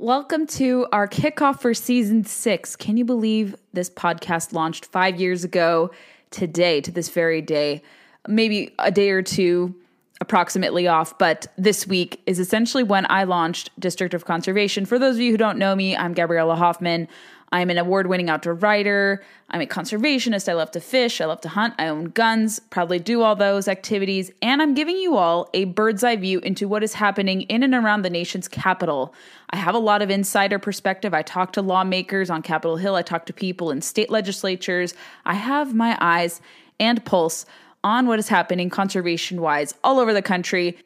Welcome to our kickoff for season six. Can you believe this podcast launched five years ago today, to this very day? Maybe a day or two approximately off, but this week is essentially when I launched District of Conservation. For those of you who don't know me, I'm Gabriella Hoffman. I'm an award winning outdoor writer. I'm a conservationist. I love to fish. I love to hunt. I own guns, proudly do all those activities. And I'm giving you all a bird's eye view into what is happening in and around the nation's capital. I have a lot of insider perspective. I talk to lawmakers on Capitol Hill, I talk to people in state legislatures. I have my eyes and pulse on what is happening conservation wise all over the country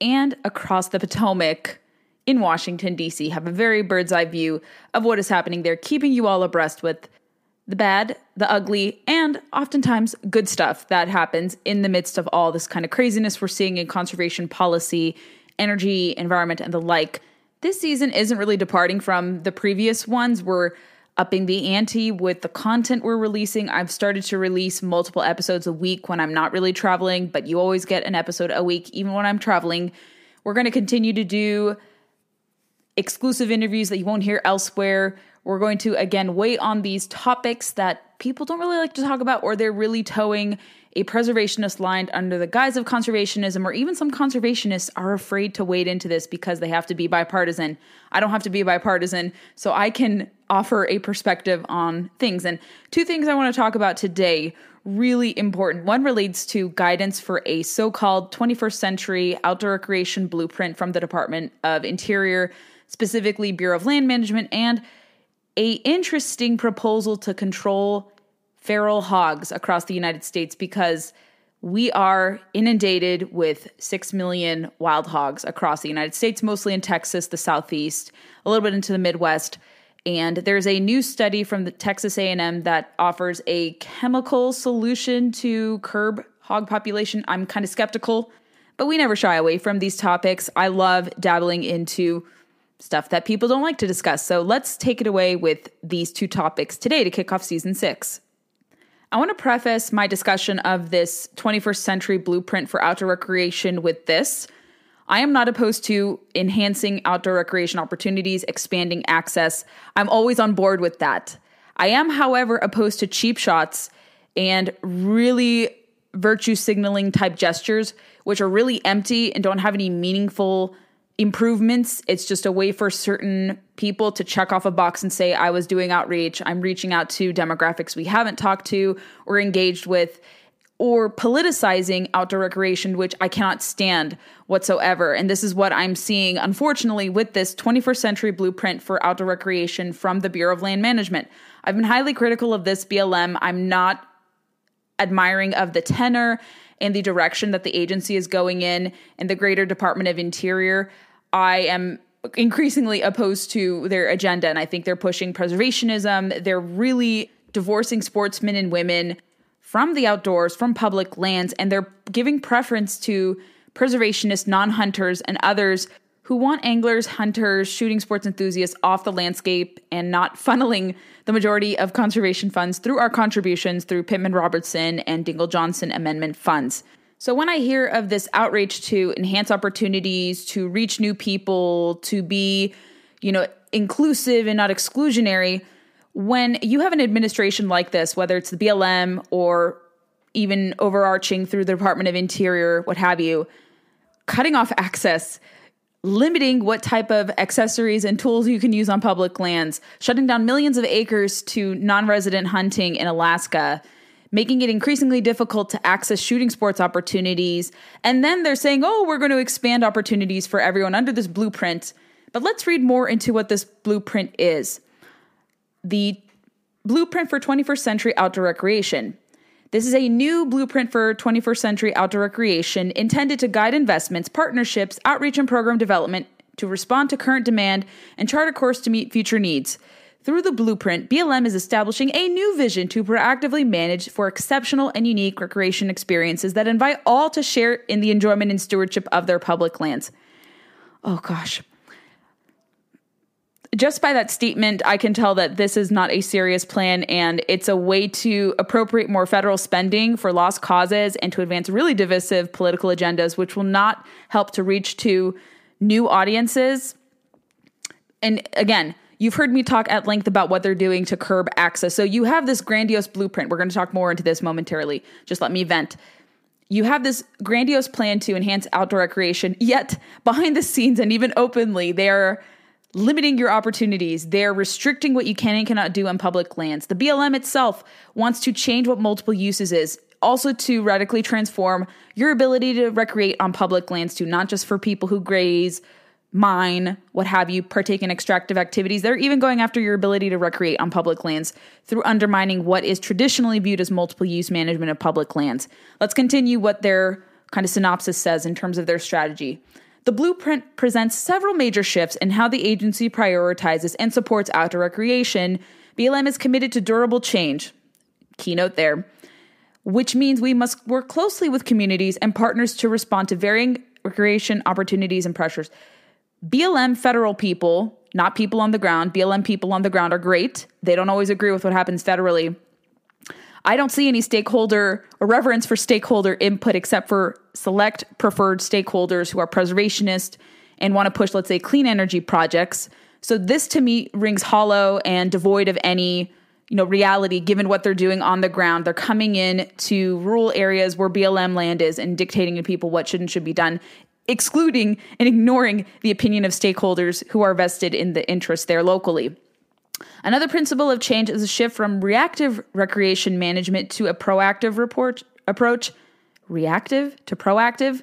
and across the Potomac in Washington, D.C. Have a very bird's eye view of what is happening there, keeping you all abreast with the bad, the ugly, and oftentimes good stuff that happens in the midst of all this kind of craziness we're seeing in conservation policy, energy, environment, and the like. This season isn't really departing from the previous ones. We're upping the ante with the content we're releasing. I've started to release multiple episodes a week when I'm not really traveling, but you always get an episode a week, even when I'm traveling. We're going to continue to do exclusive interviews that you won't hear elsewhere. We're going to again wait on these topics that people don't really like to talk about, or they're really towing a preservationist line under the guise of conservationism, or even some conservationists are afraid to wade into this because they have to be bipartisan. I don't have to be bipartisan, so I can offer a perspective on things. And two things I want to talk about today really important. One relates to guidance for a so called 21st century outdoor recreation blueprint from the Department of Interior, specifically Bureau of Land Management, and a interesting proposal to control feral hogs across the United States because we are inundated with 6 million wild hogs across the United States, mostly in Texas, the Southeast, a little bit into the Midwest. And there's a new study from the Texas A&M that offers a chemical solution to curb hog population. I'm kind of skeptical, but we never shy away from these topics. I love dabbling into stuff that people don't like to discuss. So let's take it away with these two topics today to kick off season 6. I want to preface my discussion of this 21st century blueprint for outdoor recreation with this. I am not opposed to enhancing outdoor recreation opportunities, expanding access. I'm always on board with that. I am, however, opposed to cheap shots and really virtue signaling type gestures, which are really empty and don't have any meaningful improvements. It's just a way for certain people to check off a box and say, I was doing outreach. I'm reaching out to demographics we haven't talked to or engaged with, or politicizing outdoor recreation, which I cannot stand whatsoever. And this is what I'm seeing, unfortunately, with this 21st century blueprint for outdoor recreation from the Bureau of Land Management. I've been highly critical of this BLM. I'm not admiring of the tenor and the direction that the agency is going in and the greater Department of Interior. I am increasingly opposed to their agenda, and I think they're pushing preservationism. They're really divorcing sportsmen and women from the outdoors, from public lands, and they're giving preference to preservationists, non hunters, and others who want anglers, hunters, shooting sports enthusiasts off the landscape and not funneling the majority of conservation funds through our contributions through Pittman Robertson and Dingell Johnson amendment funds. So when I hear of this outreach to enhance opportunities, to reach new people, to be, you know, inclusive and not exclusionary, when you have an administration like this, whether it's the BLM or even overarching through the Department of Interior, what have you, cutting off access limiting what type of accessories and tools you can use on public lands, shutting down millions of acres to non resident hunting in Alaska, making it increasingly difficult to access shooting sports opportunities. And then they're saying, oh, we're going to expand opportunities for everyone under this blueprint. But let's read more into what this blueprint is. The Blueprint for 21st Century Outdoor Recreation. This is a new blueprint for 21st century outdoor recreation intended to guide investments, partnerships, outreach, and program development to respond to current demand and chart a course to meet future needs. Through the blueprint, BLM is establishing a new vision to proactively manage for exceptional and unique recreation experiences that invite all to share in the enjoyment and stewardship of their public lands. Oh gosh just by that statement, I can tell that this is not a serious plan and it's a way to appropriate more federal spending for lost causes and to advance really divisive political agendas, which will not help to reach to new audiences. And again, you've heard me talk at length about what they're doing to curb access. So you have this grandiose blueprint. We're going to talk more into this momentarily. Just let me vent you have this grandiose plan to enhance outdoor recreation, yet behind the scenes and even openly, they are limiting your opportunities. They're restricting what you can and cannot do on public lands. The BLM itself wants to change what multiple uses is, also to radically transform your ability to recreate on public lands too, not just for people who graze, mine, what have you, partake in extractive activities. They're even going after your ability to recreate on public lands through undermining what is traditionally viewed as multiple use management of public lands. Let's continue what their kind of synopsis says in terms of their strategy. The blueprint presents several major shifts in how the agency prioritizes and supports outdoor recreation. BLM is committed to durable change. Keynote there. Which means we must work closely with communities and partners to respond to varying recreation opportunities and pressures. BLM federal people, not people on the ground, BLM people on the ground are great. They don't always agree with what happens federally. I don't see any stakeholder or reverence for stakeholder input except for select preferred stakeholders who are preservationist and want to push, let's say, clean energy projects. So this to me rings hollow and devoid of any you know reality given what they're doing on the ground they're coming in to rural areas where blm land is and dictating to people what should and should be done excluding and ignoring the opinion of stakeholders who are vested in the interest there locally Another principle of change is a shift from reactive recreation management to a proactive report approach. Reactive to proactive.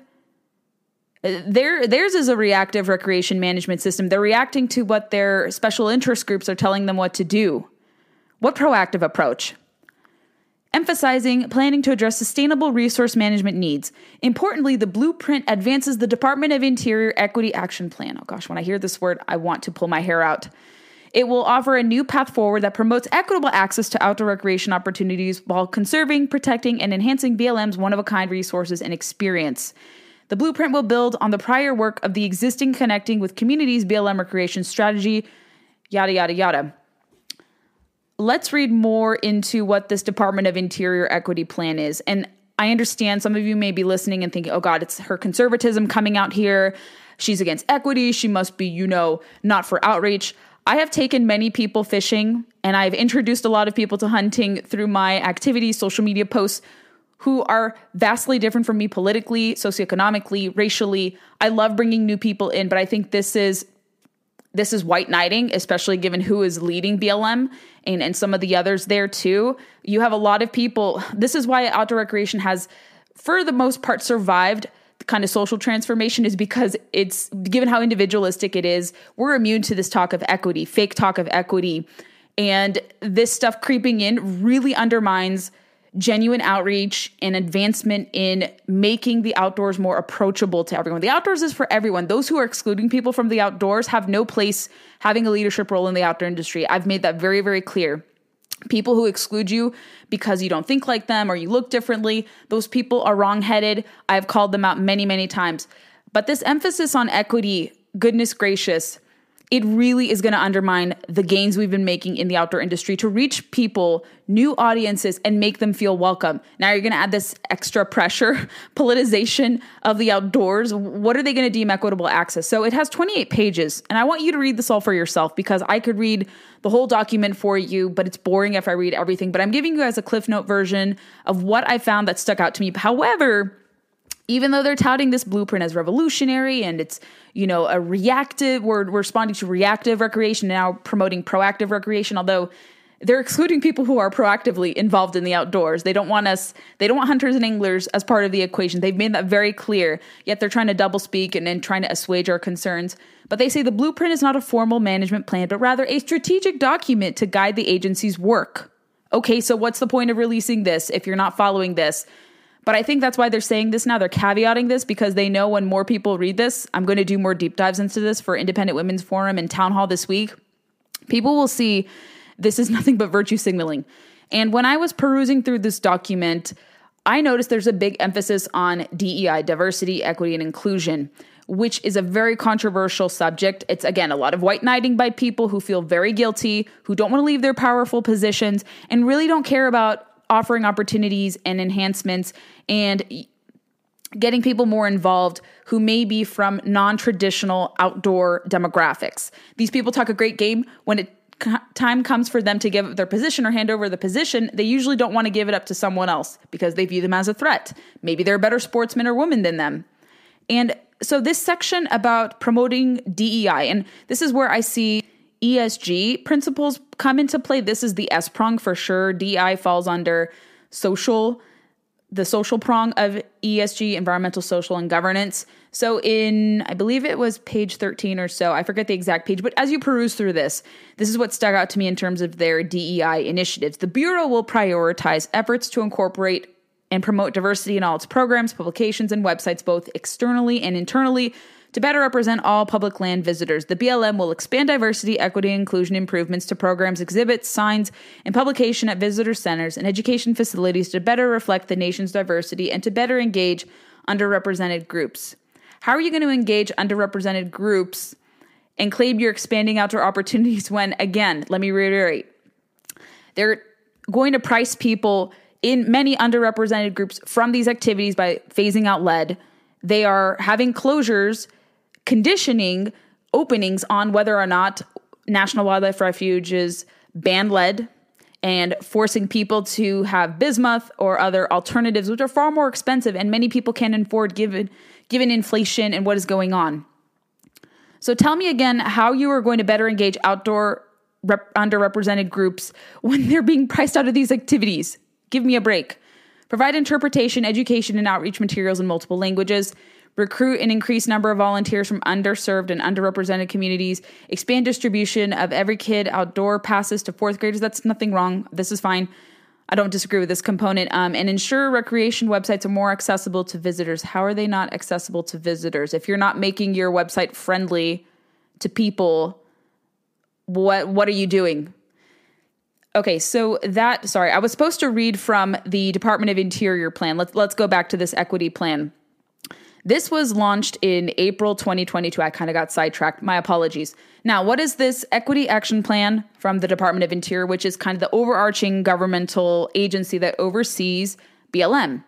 Uh, their, theirs is a reactive recreation management system. They're reacting to what their special interest groups are telling them what to do. What proactive approach? Emphasizing planning to address sustainable resource management needs. Importantly, the blueprint advances the Department of Interior Equity Action Plan. Oh gosh, when I hear this word, I want to pull my hair out. It will offer a new path forward that promotes equitable access to outdoor recreation opportunities while conserving, protecting, and enhancing BLM's one of a kind resources and experience. The blueprint will build on the prior work of the existing Connecting with Communities BLM recreation strategy, yada, yada, yada. Let's read more into what this Department of Interior equity plan is. And I understand some of you may be listening and thinking, oh God, it's her conservatism coming out here. She's against equity. She must be, you know, not for outreach. I have taken many people fishing and I've introduced a lot of people to hunting through my activities, social media posts who are vastly different from me politically, socioeconomically, racially. I love bringing new people in, but I think this is this is white knighting, especially given who is leading BLM and, and some of the others there too. You have a lot of people. This is why outdoor recreation has, for the most part, survived kind of social transformation is because it's given how individualistic it is, we're immune to this talk of equity, fake talk of equity. And this stuff creeping in really undermines genuine outreach and advancement in making the outdoors more approachable to everyone. The outdoors is for everyone. Those who are excluding people from the outdoors have no place having a leadership role in the outdoor industry. I've made that very, very clear. People who exclude you because you don't think like them or you look differently, those people are wrongheaded. I've called them out many, many times. But this emphasis on equity, goodness gracious, it really is going to undermine the gains we've been making in the outdoor industry to reach people, new audiences, and make them feel welcome. Now you're going to add this extra pressure, politicization of the outdoors. What are they going to deem equitable access? So it has 28 pages, and I want you to read this all for yourself because I could read the whole document for you, but it's boring if I read everything. But I'm giving you guys a Cliff Note version of what I found that stuck out to me. However, even though they're touting this blueprint as revolutionary and it's you know a reactive we're, we're responding to reactive recreation now promoting proactive recreation although they're excluding people who are proactively involved in the outdoors. They don't want us they don't want hunters and anglers as part of the equation. They've made that very clear yet they're trying to double speak and, and trying to assuage our concerns. But they say the blueprint is not a formal management plan but rather a strategic document to guide the agency's work. Okay so what's the point of releasing this if you're not following this but I think that's why they're saying this now. They're caveating this because they know when more people read this, I'm going to do more deep dives into this for Independent Women's Forum and Town Hall this week. People will see this is nothing but virtue signaling. And when I was perusing through this document, I noticed there's a big emphasis on DEI, diversity, equity, and inclusion, which is a very controversial subject. It's again a lot of white knighting by people who feel very guilty, who don't want to leave their powerful positions, and really don't care about offering opportunities and enhancements and getting people more involved who may be from non-traditional outdoor demographics. These people talk a great game when it time comes for them to give up their position or hand over the position, they usually don't want to give it up to someone else because they view them as a threat. Maybe they're a better sportsman or woman than them. And so this section about promoting DEI and this is where I see ESG principles come into play. This is the S prong for sure. DI falls under social, the social prong of ESG, environmental, social, and governance. So, in I believe it was page 13 or so, I forget the exact page, but as you peruse through this, this is what stuck out to me in terms of their DEI initiatives. The Bureau will prioritize efforts to incorporate and promote diversity in all its programs, publications, and websites, both externally and internally, to better represent all public land visitors, the BLM will expand diversity, equity, and inclusion improvements to programs, exhibits, signs, and publication at visitor centers and education facilities to better reflect the nation's diversity and to better engage underrepresented groups. How are you going to engage underrepresented groups and claim you're expanding outdoor opportunities when, again, let me reiterate, they're going to price people in many underrepresented groups from these activities by phasing out lead. They are having closures conditioning openings on whether or not National Wildlife Refuges ban lead and forcing people to have bismuth or other alternatives, which are far more expensive and many people can't afford given given inflation and what is going on. So tell me again how you are going to better engage outdoor rep- underrepresented groups when they're being priced out of these activities. Give me a break. Provide interpretation, education, and outreach materials in multiple languages recruit an increased number of volunteers from underserved and underrepresented communities, expand distribution of every kid outdoor passes to fourth graders. That's nothing wrong. This is fine. I don't disagree with this component. Um, and ensure recreation websites are more accessible to visitors. How are they not accessible to visitors? If you're not making your website friendly to people, what what are you doing? Okay, so that sorry, I was supposed to read from the Department of Interior plan. Let's let's go back to this equity plan. This was launched in April 2022. I kind of got sidetracked. My apologies. Now, what is this equity action plan from the Department of Interior, which is kind of the overarching governmental agency that oversees BLM?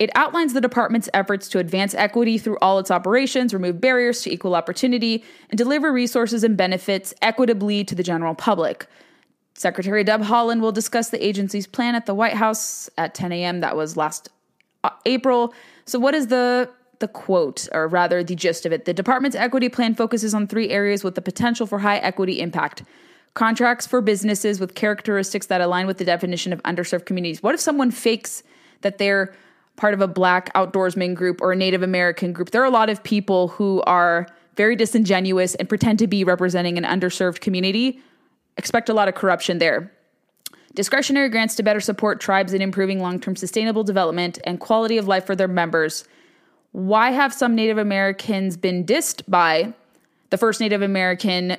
It outlines the department's efforts to advance equity through all its operations, remove barriers to equal opportunity, and deliver resources and benefits equitably to the general public. Secretary Deb Haaland will discuss the agency's plan at the White House at 10 a.m. That was last uh, April. So, what is the the quote, or rather the gist of it. The department's equity plan focuses on three areas with the potential for high equity impact contracts for businesses with characteristics that align with the definition of underserved communities. What if someone fakes that they're part of a black outdoorsman group or a Native American group? There are a lot of people who are very disingenuous and pretend to be representing an underserved community. Expect a lot of corruption there. Discretionary grants to better support tribes in improving long term sustainable development and quality of life for their members why have some Native Americans been dissed by the first Native American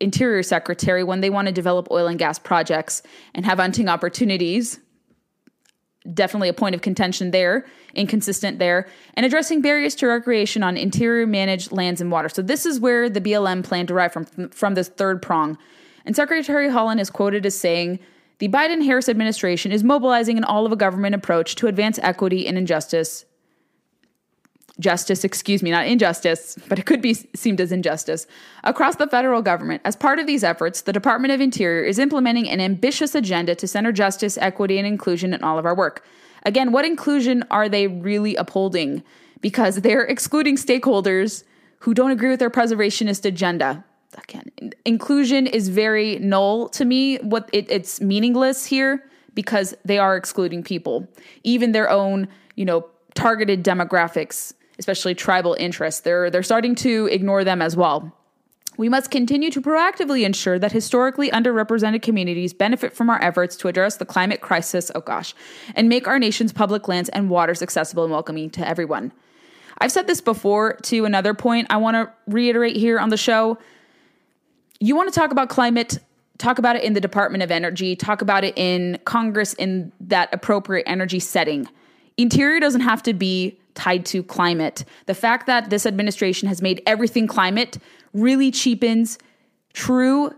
Interior Secretary when they want to develop oil and gas projects and have hunting opportunities? Definitely a point of contention there, inconsistent there, and addressing barriers to recreation on interior managed lands and water. So, this is where the BLM plan derived from, from this third prong. And Secretary Haaland is quoted as saying, the Biden Harris administration is mobilizing an all of a government approach to advance equity and injustice justice, excuse me, not injustice, but it could be seemed as injustice, across the federal government. As part of these efforts, the Department of Interior is implementing an ambitious agenda to center justice, equity, and inclusion in all of our work. Again, what inclusion are they really upholding? Because they're excluding stakeholders who don't agree with their preservationist agenda. Again, inclusion is very null to me. What it, it's meaningless here because they are excluding people, even their own, you know, targeted demographics, especially tribal interests. They're they're starting to ignore them as well. We must continue to proactively ensure that historically underrepresented communities benefit from our efforts to address the climate crisis, oh gosh, and make our nation's public lands and waters accessible and welcoming to everyone. I've said this before to another point I want to reiterate here on the show. You want to talk about climate, talk about it in the Department of Energy, talk about it in Congress in that appropriate energy setting. Interior doesn't have to be tied to climate. The fact that this administration has made everything climate really cheapens true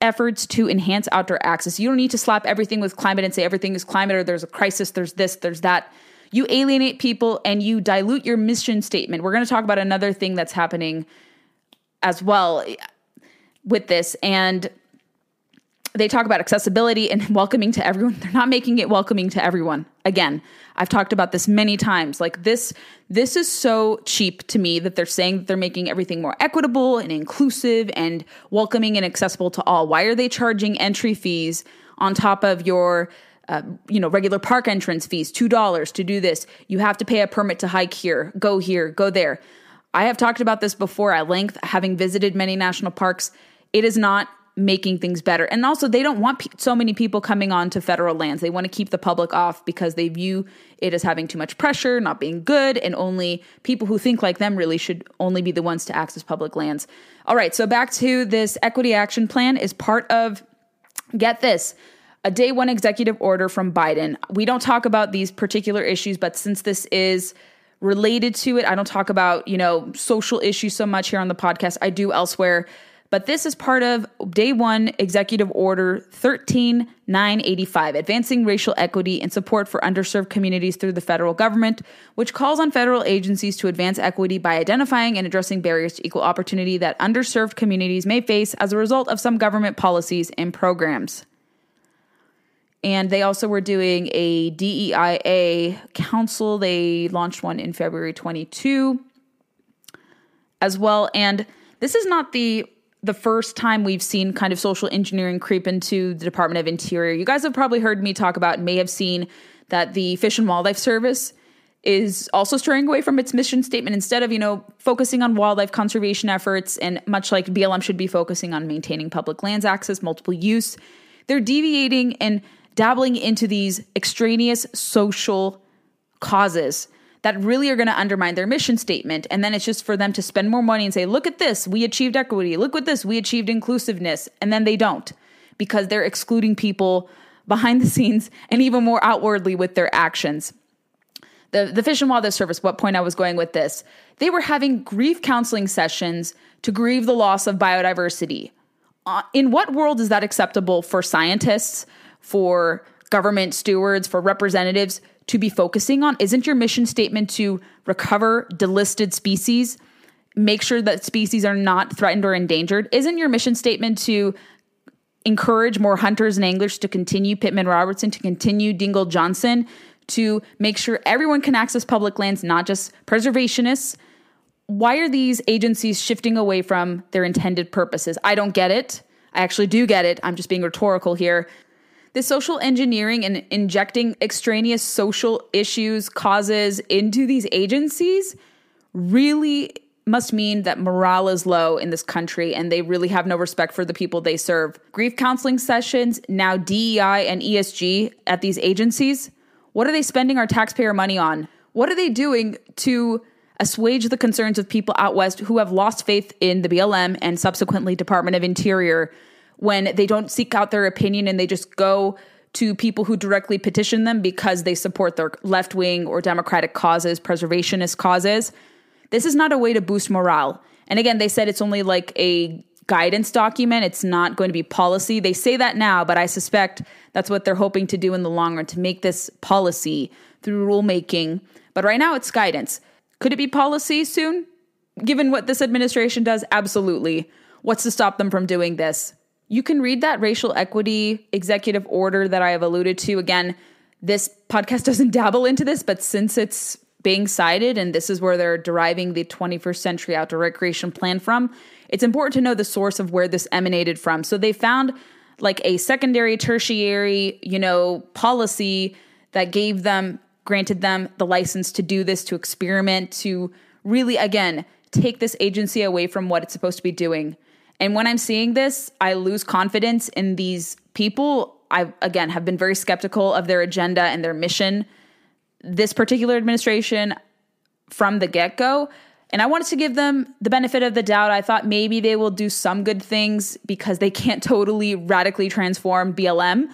efforts to enhance outdoor access. You don't need to slap everything with climate and say everything is climate or there's a crisis, there's this, there's that. You alienate people and you dilute your mission statement. We're going to talk about another thing that's happening as well with this. And they talk about accessibility and welcoming to everyone. They're not making it welcoming to everyone. Again, I've talked about this many times. Like this this is so cheap to me that they're saying that they're making everything more equitable and inclusive and welcoming and accessible to all. Why are they charging entry fees on top of your uh, you know regular park entrance fees two dollars to do this you have to pay a permit to hike here go here go there i have talked about this before at length having visited many national parks it is not making things better. And also, they don't want pe- so many people coming on to federal lands. They want to keep the public off because they view it as having too much pressure, not being good, and only people who think like them really should only be the ones to access public lands. All right, so back to this equity action plan is part of, get this, a day one executive order from Biden. We don't talk about these particular issues, but since this is related to it, I don't talk about, you know, social issues so much here on the podcast. I do elsewhere. But this is part of day one executive order 13985, advancing racial equity and support for underserved communities through the federal government, which calls on federal agencies to advance equity by identifying and addressing barriers to equal opportunity that underserved communities may face as a result of some government policies and programs. And they also were doing a DEIA council. They launched one in February 22 as well. And this is not the the first time we've seen kind of social engineering creep into the Department of Interior. You guys have probably heard me talk about, and may have seen that the Fish and Wildlife Service is also straying away from its mission statement instead of, you know, focusing on wildlife conservation efforts and much like BLM should be focusing on maintaining public lands access, multiple use. They're deviating and dabbling into these extraneous social causes that really are going to undermine their mission statement. And then it's just for them to spend more money and say, look at this, we achieved equity. Look at this, we achieved inclusiveness. And then they don't because they're excluding people behind the scenes and even more outwardly with their actions. The, the Fish and Wildlife Service, what point I was going with this, they were having grief counseling sessions to grieve the loss of biodiversity. Uh, in what world is that acceptable for scientists, for government stewards, for representatives to be focusing on? Isn't your mission statement to recover delisted species, make sure that species are not threatened or endangered? Isn't your mission statement to encourage more hunters and anglers to continue Pittman Robertson, to continue Dingell Johnson, to make sure everyone can access public lands, not just preservationists? Why are these agencies shifting away from their intended purposes? I don't get it. I actually do get it. I'm just being rhetorical here. The social engineering and injecting extraneous social issues, causes into these agencies really must mean that morale is low in this country and they really have no respect for the people they serve. Grief counseling sessions, now DEI and ESG at these agencies. What are they spending our taxpayer money on? What are they doing to assuage the concerns of people out west who have lost faith in the BLM and subsequently Department of Interior when they don't seek out their opinion and they just go to people who directly petition them because they support their left wing or democratic causes, preservationist causes. This is not a way to boost morale. And again, they said it's only like a guidance document. It's not going to be policy. They say that now, but I suspect that's what they're hoping to do in the long run to make this policy through rulemaking. But right now, it's guidance. Could it be policy soon? Given what this administration does, absolutely. What's to stop them from doing this? You can read that racial equity executive order that I have alluded to. Again, this podcast doesn't dabble into this, but since it's being cited and this is where they're deriving the 21st century outdoor recreation plan from, it's important to know the source of where this emanated from. So they found like a secondary, tertiary, you know, policy that gave them, granted them the license to do this, to experiment, to really, again, take this agency away from what it's supposed to be doing. And when I'm seeing this, I lose confidence in these people. I, again, have been very skeptical of their agenda and their mission. This particular administration, from the get go, and I wanted to give them the benefit of the doubt. I thought maybe they will do some good things because they can't totally radically transform BLM,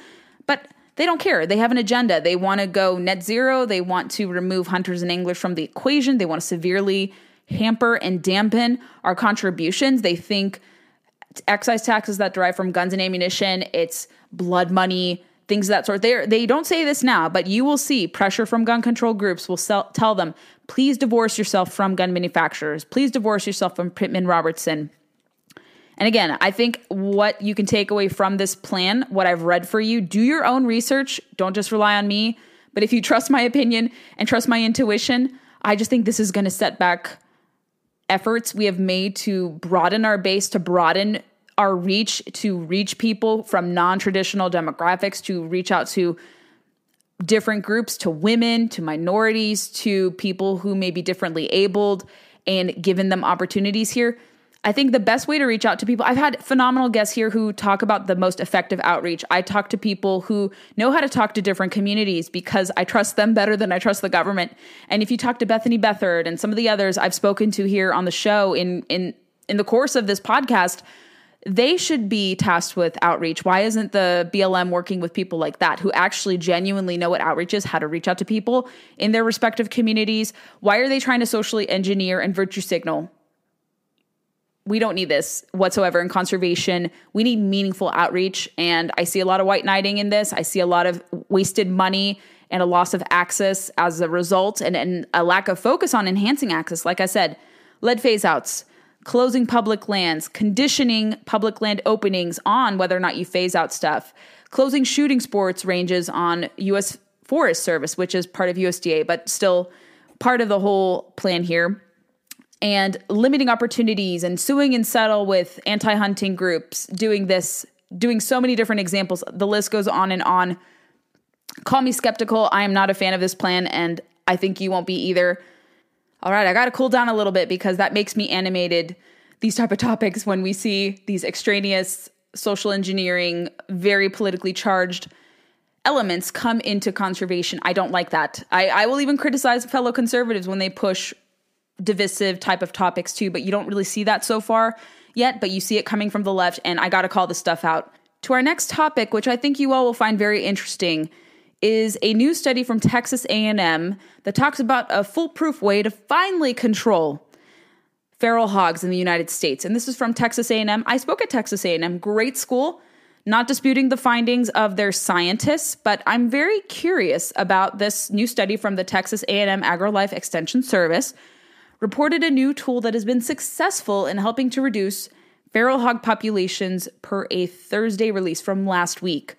but they don't care. They have an agenda. They want to go net zero. They want to remove hunters and anglers from the equation. They want to severely hamper and dampen our contributions. They think excise taxes that derive from guns and ammunition, it's blood money, things of that sort. They they don't say this now, but you will see pressure from gun control groups will sell, tell them, please divorce yourself from gun manufacturers. Please divorce yourself from Pittman Robertson. And again, I think what you can take away from this plan, what I've read for you, do your own research. Don't just rely on me. But if you trust my opinion and trust my intuition, I just think this is going to set back efforts we have made to broaden our base, to broaden our reach, to reach people from non traditional demographics, to reach out to different groups, to women, to minorities, to people who may be differently abled, and given them opportunities here. I think the best way to reach out to people, I've had phenomenal guests here who talk about the most effective outreach. I talk to people who know how to talk to different communities because I trust them better than I trust the government. And if you talk to Bethany Bethard and some of the others I've spoken to here on the show in in in the course of this podcast, they should be tasked with outreach. Why isn't the BLM working with people like that who actually genuinely know what outreach is, how to reach out to people in their respective communities? Why are they trying to socially engineer and virtue signal? We don't need this whatsoever in conservation. We need meaningful outreach. And I see a lot of white knighting in this. I see a lot of wasted money and a loss of access as a result, and, and a lack of focus on enhancing access. Like I said, lead phase outs closing public lands, conditioning public land openings on whether or not you phase out stuff, closing shooting sports ranges on U.S. Forest Service, which is part of USDA, but still part of the whole plan here, and limiting opportunities and suing and settle with anti hunting groups, doing this, doing so many different examples. The list goes on and on. Call me skeptical. I am not a fan of this plan, and I think you won't be either all right, I got to cool down a little bit because that makes me animated these type of topics when we see these extraneous social engineering, very politically charged elements come into conservation. I don't like that. I, I will even criticize fellow conservatives when they push divisive type of topics too, but you don't really see that so far yet, but you see it coming from the left, and I got to call this stuff out. To our next topic, which I think you all will find very interesting is a new study from Texas A&M that talks about a foolproof way to finally control feral hogs in the United States. And this is from Texas A&M. I spoke at Texas A&M, great school. Not disputing the findings of their scientists, but I'm very curious about this new study from the Texas A&M AgriLife Extension Service reported a new tool that has been successful in helping to reduce feral hog populations per a Thursday release from last week.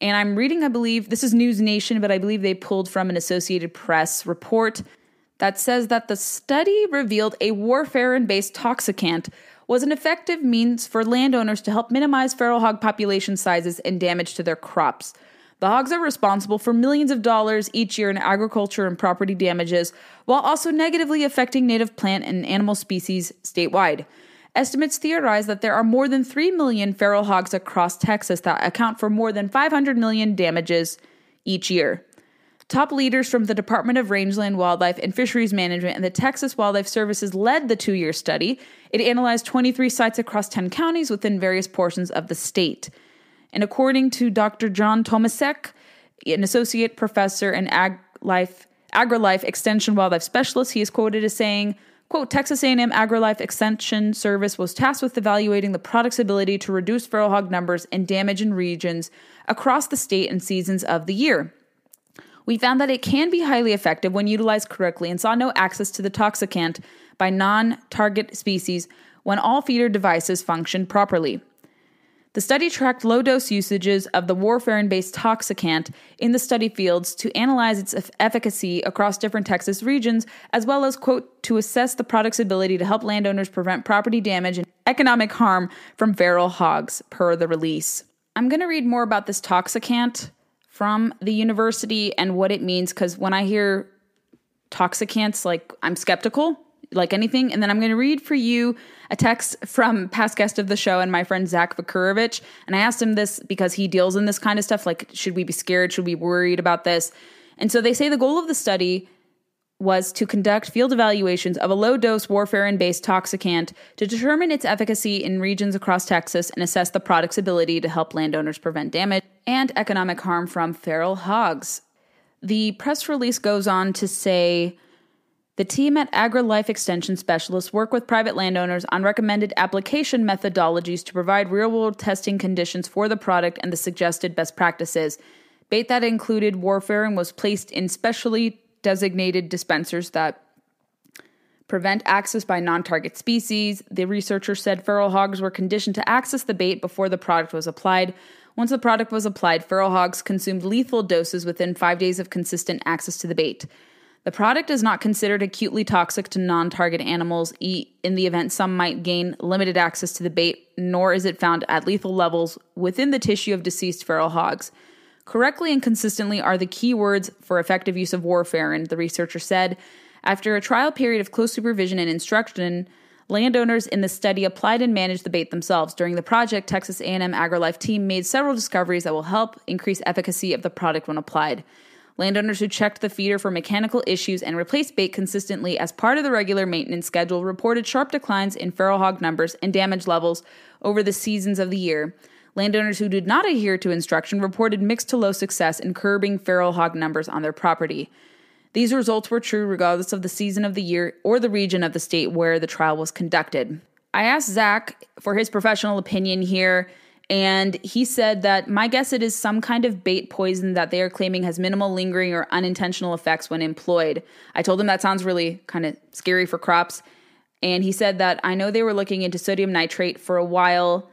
And I'm reading, I believe, this is News Nation, but I believe they pulled from an Associated Press report that says that the study revealed a warfarin based toxicant was an effective means for landowners to help minimize feral hog population sizes and damage to their crops. The hogs are responsible for millions of dollars each year in agriculture and property damages, while also negatively affecting native plant and animal species statewide. Estimates theorize that there are more than 3 million feral hogs across Texas that account for more than 500 million damages each year. Top leaders from the Department of Rangeland, Wildlife, and Fisheries Management and the Texas Wildlife Services led the two year study. It analyzed 23 sites across 10 counties within various portions of the state. And according to Dr. John Tomecek, an associate professor and ag life, AgriLife Extension Wildlife Specialist, he is quoted as saying, Quote, Texas A&M AgriLife Extension Service was tasked with evaluating the product's ability to reduce feral hog numbers and damage in regions across the state and seasons of the year. We found that it can be highly effective when utilized correctly and saw no access to the toxicant by non target species when all feeder devices functioned properly. The study tracked low dose usages of the warfarin based toxicant in the study fields to analyze its efficacy across different Texas regions, as well as, quote, to assess the product's ability to help landowners prevent property damage and economic harm from feral hogs, per the release. I'm going to read more about this toxicant from the university and what it means because when I hear toxicants, like I'm skeptical like anything. And then I'm going to read for you a text from past guest of the show and my friend Zach Vakurovich. And I asked him this because he deals in this kind of stuff. Like, should we be scared? Should we be worried about this? And so they say the goal of the study was to conduct field evaluations of a low dose warfarin based toxicant to determine its efficacy in regions across Texas and assess the product's ability to help landowners prevent damage and economic harm from feral hogs. The press release goes on to say the team at AgriLife Extension Specialists work with private landowners on recommended application methodologies to provide real world testing conditions for the product and the suggested best practices. Bait that included warfarin was placed in specially designated dispensers that prevent access by non target species. The researcher said feral hogs were conditioned to access the bait before the product was applied. Once the product was applied, feral hogs consumed lethal doses within five days of consistent access to the bait. The product is not considered acutely toxic to non target animals Eat in the event some might gain limited access to the bait, nor is it found at lethal levels within the tissue of deceased feral hogs. Correctly and consistently are the key words for effective use of warfarin, the researcher said. After a trial period of close supervision and instruction, landowners in the study applied and managed the bait themselves. During the project, Texas A&M AgriLife team made several discoveries that will help increase efficacy of the product when applied. Landowners who checked the feeder for mechanical issues and replaced bait consistently as part of the regular maintenance schedule reported sharp declines in feral hog numbers and damage levels over the seasons of the year. Landowners who did not adhere to instruction reported mixed to low success in curbing feral hog numbers on their property. These results were true regardless of the season of the year or the region of the state where the trial was conducted. I asked Zach for his professional opinion here and he said that my guess it is some kind of bait poison that they are claiming has minimal lingering or unintentional effects when employed. I told him that sounds really kind of scary for crops. And he said that I know they were looking into sodium nitrate for a while.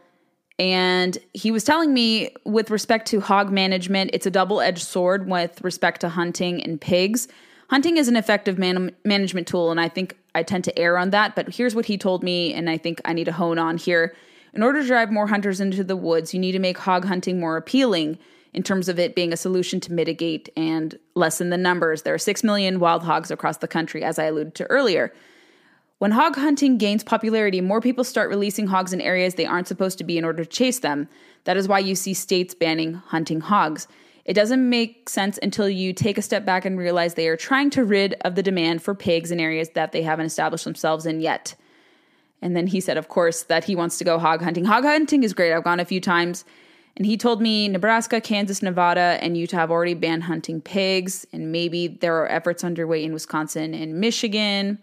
And he was telling me, with respect to hog management, it's a double edged sword with respect to hunting and pigs. Hunting is an effective man- management tool, and I think I tend to err on that. But here's what he told me, and I think I need to hone on here. In order to drive more hunters into the woods, you need to make hog hunting more appealing in terms of it being a solution to mitigate and lessen the numbers. There are 6 million wild hogs across the country, as I alluded to earlier. When hog hunting gains popularity, more people start releasing hogs in areas they aren't supposed to be in order to chase them. That is why you see states banning hunting hogs. It doesn't make sense until you take a step back and realize they are trying to rid of the demand for pigs in areas that they haven't established themselves in yet. And then he said, of course, that he wants to go hog hunting. Hog hunting is great. I've gone a few times. And he told me Nebraska, Kansas, Nevada, and Utah have already banned hunting pigs. And maybe there are efforts underway in Wisconsin and Michigan.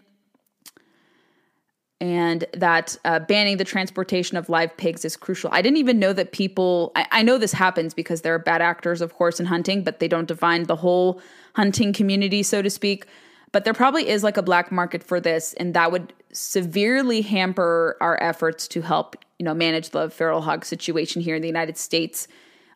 And that uh, banning the transportation of live pigs is crucial. I didn't even know that people, I, I know this happens because there are bad actors, of course, in hunting, but they don't define the whole hunting community, so to speak. But there probably is like a black market for this, and that would severely hamper our efforts to help, you know, manage the feral hog situation here in the United States.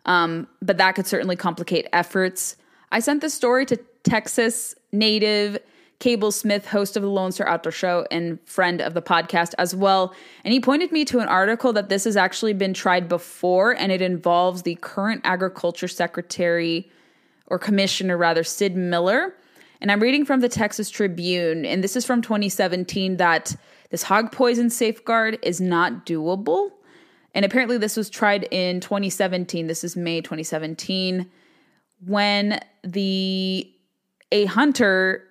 Um, but that could certainly complicate efforts. I sent this story to Texas native Cable Smith, host of the Lone Star Outdoor Show and friend of the podcast as well. And he pointed me to an article that this has actually been tried before, and it involves the current agriculture secretary or commissioner, rather, Sid Miller. And I'm reading from the Texas Tribune, and this is from 2017, that this hog poison safeguard is not doable. And apparently, this was tried in 2017. This is May 2017, when the a hunter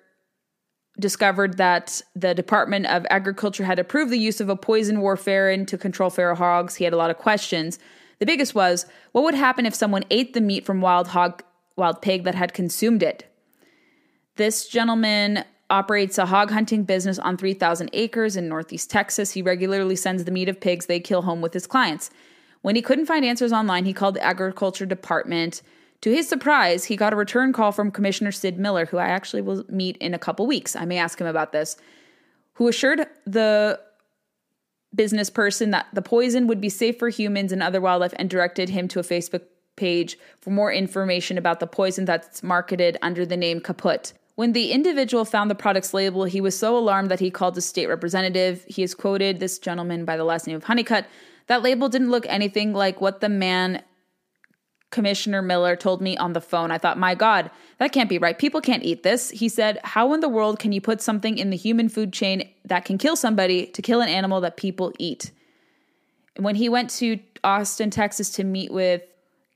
discovered that the Department of Agriculture had approved the use of a poison warfarin to control feral hogs. He had a lot of questions. The biggest was, what would happen if someone ate the meat from wild hog, wild pig that had consumed it? This gentleman operates a hog hunting business on 3,000 acres in northeast Texas. He regularly sends the meat of pigs they kill home with his clients. When he couldn't find answers online, he called the agriculture department. To his surprise, he got a return call from Commissioner Sid Miller, who I actually will meet in a couple weeks. I may ask him about this, who assured the business person that the poison would be safe for humans and other wildlife and directed him to a Facebook page for more information about the poison that's marketed under the name Kaput. When the individual found the product's label, he was so alarmed that he called the state representative. He is quoted, this gentleman by the last name of Honeycutt. That label didn't look anything like what the man Commissioner Miller told me on the phone. I thought, my God, that can't be right. People can't eat this. He said, How in the world can you put something in the human food chain that can kill somebody to kill an animal that people eat? When he went to Austin, Texas to meet with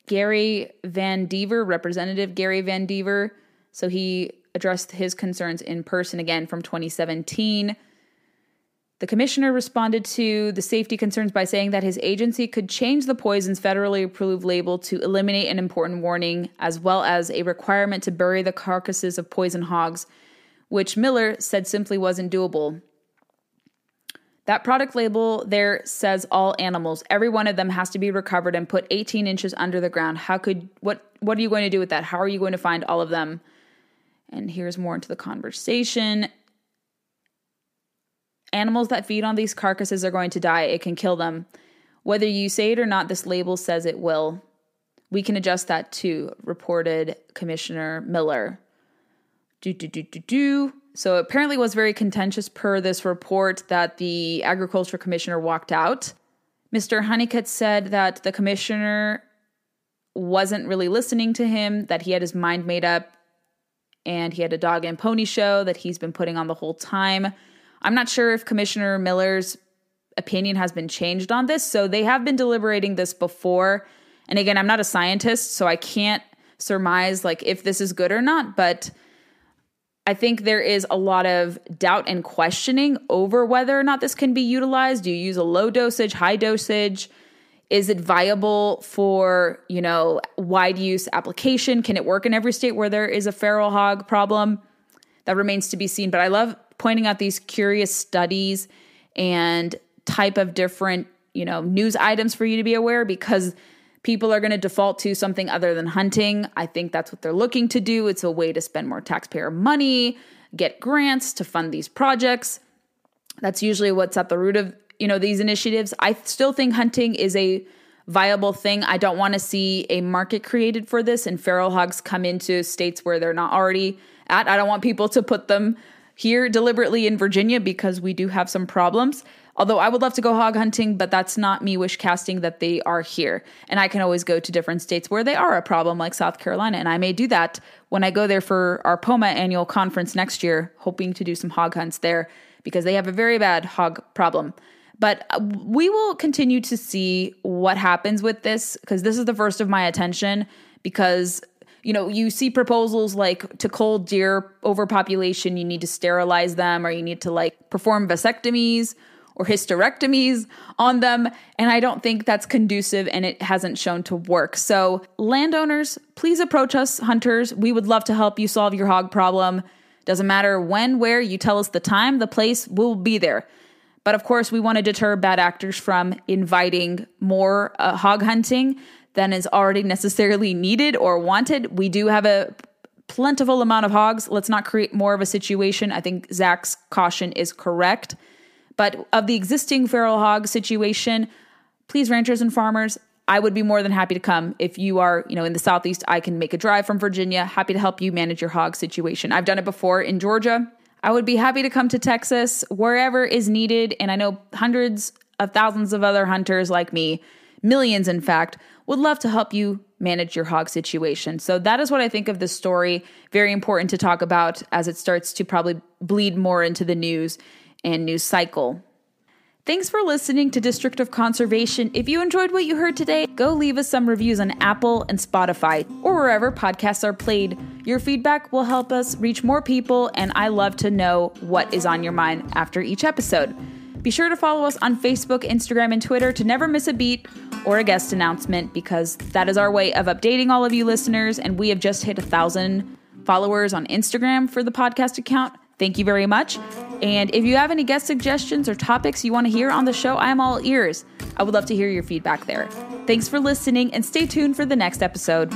Gary VanDeaver, Representative Gary VanDeaver, so he addressed his concerns in person again from 2017. The commissioner responded to the safety concerns by saying that his agency could change the poison's federally approved label to eliminate an important warning, as well as a requirement to bury the carcasses of poison hogs, which Miller said simply wasn't doable. That product label there says all animals. Every one of them has to be recovered and put 18 inches under the ground. How could what what are you going to do with that? How are you going to find all of them? And here's more into the conversation. Animals that feed on these carcasses are going to die. It can kill them. Whether you say it or not, this label says it will. We can adjust that too, reported Commissioner Miller. Do, do, do, do, do. So apparently was very contentious per this report that the agriculture commissioner walked out. Mr. Honeycutt said that the commissioner wasn't really listening to him, that he had his mind made up, and he had a dog and pony show that he's been putting on the whole time. I'm not sure if Commissioner Miller's opinion has been changed on this. So they have been deliberating this before. And again, I'm not a scientist, so I can't surmise like if this is good or not, but I think there is a lot of doubt and questioning over whether or not this can be utilized. Do you use a low dosage, high dosage? Is it viable for, you know, wide use application? Can it work in every state where there is a feral hog problem? That remains to be seen, but I love pointing out these curious studies and type of different, you know, news items for you to be aware because people are going to default to something other than hunting. I think that's what they're looking to do. It's a way to spend more taxpayer money, get grants to fund these projects. That's usually what's at the root of, you know, these initiatives. I still think hunting is a viable thing. I don't want to see a market created for this and feral hogs come into states where they're not already at. I don't want people to put them here deliberately in Virginia because we do have some problems. Although I would love to go hog hunting, but that's not me wish casting that they are here. And I can always go to different states where they are a problem, like South Carolina. And I may do that when I go there for our POMA annual conference next year, hoping to do some hog hunts there because they have a very bad hog problem. But uh, we will continue to see what happens with this because this is the first of my attention because you know, you see proposals like to cull deer overpopulation, you need to sterilize them or you need to like perform vasectomies or hysterectomies on them. And I don't think that's conducive and it hasn't shown to work. So, landowners, please approach us, hunters. We would love to help you solve your hog problem. Doesn't matter when, where, you tell us the time, the place, we'll be there. But of course, we want to deter bad actors from inviting more uh, hog hunting than is already necessarily needed or wanted. We do have a plentiful amount of hogs. Let's not create more of a situation. I think Zach's caution is correct. But of the existing feral hog situation, please, ranchers and farmers, I would be more than happy to come. If you are, you know, in the southeast, I can make a drive from Virginia. Happy to help you manage your hog situation. I've done it before in Georgia. I would be happy to come to Texas wherever is needed. And I know hundreds of thousands of other hunters like me, millions in fact, would love to help you manage your hog situation. So that is what I think of this story. Very important to talk about as it starts to probably bleed more into the news and news cycle. Thanks for listening to District of Conservation. If you enjoyed what you heard today, go leave us some reviews on Apple and Spotify or wherever podcasts are played. Your feedback will help us reach more people, and I love to know what is on your mind after each episode. Be sure to follow us on Facebook, Instagram, and Twitter to never miss a beat or a guest announcement because that is our way of updating all of you listeners. And we have just hit a thousand followers on Instagram for the podcast account. Thank you very much. And if you have any guest suggestions or topics you want to hear on the show, I am all ears. I would love to hear your feedback there. Thanks for listening and stay tuned for the next episode.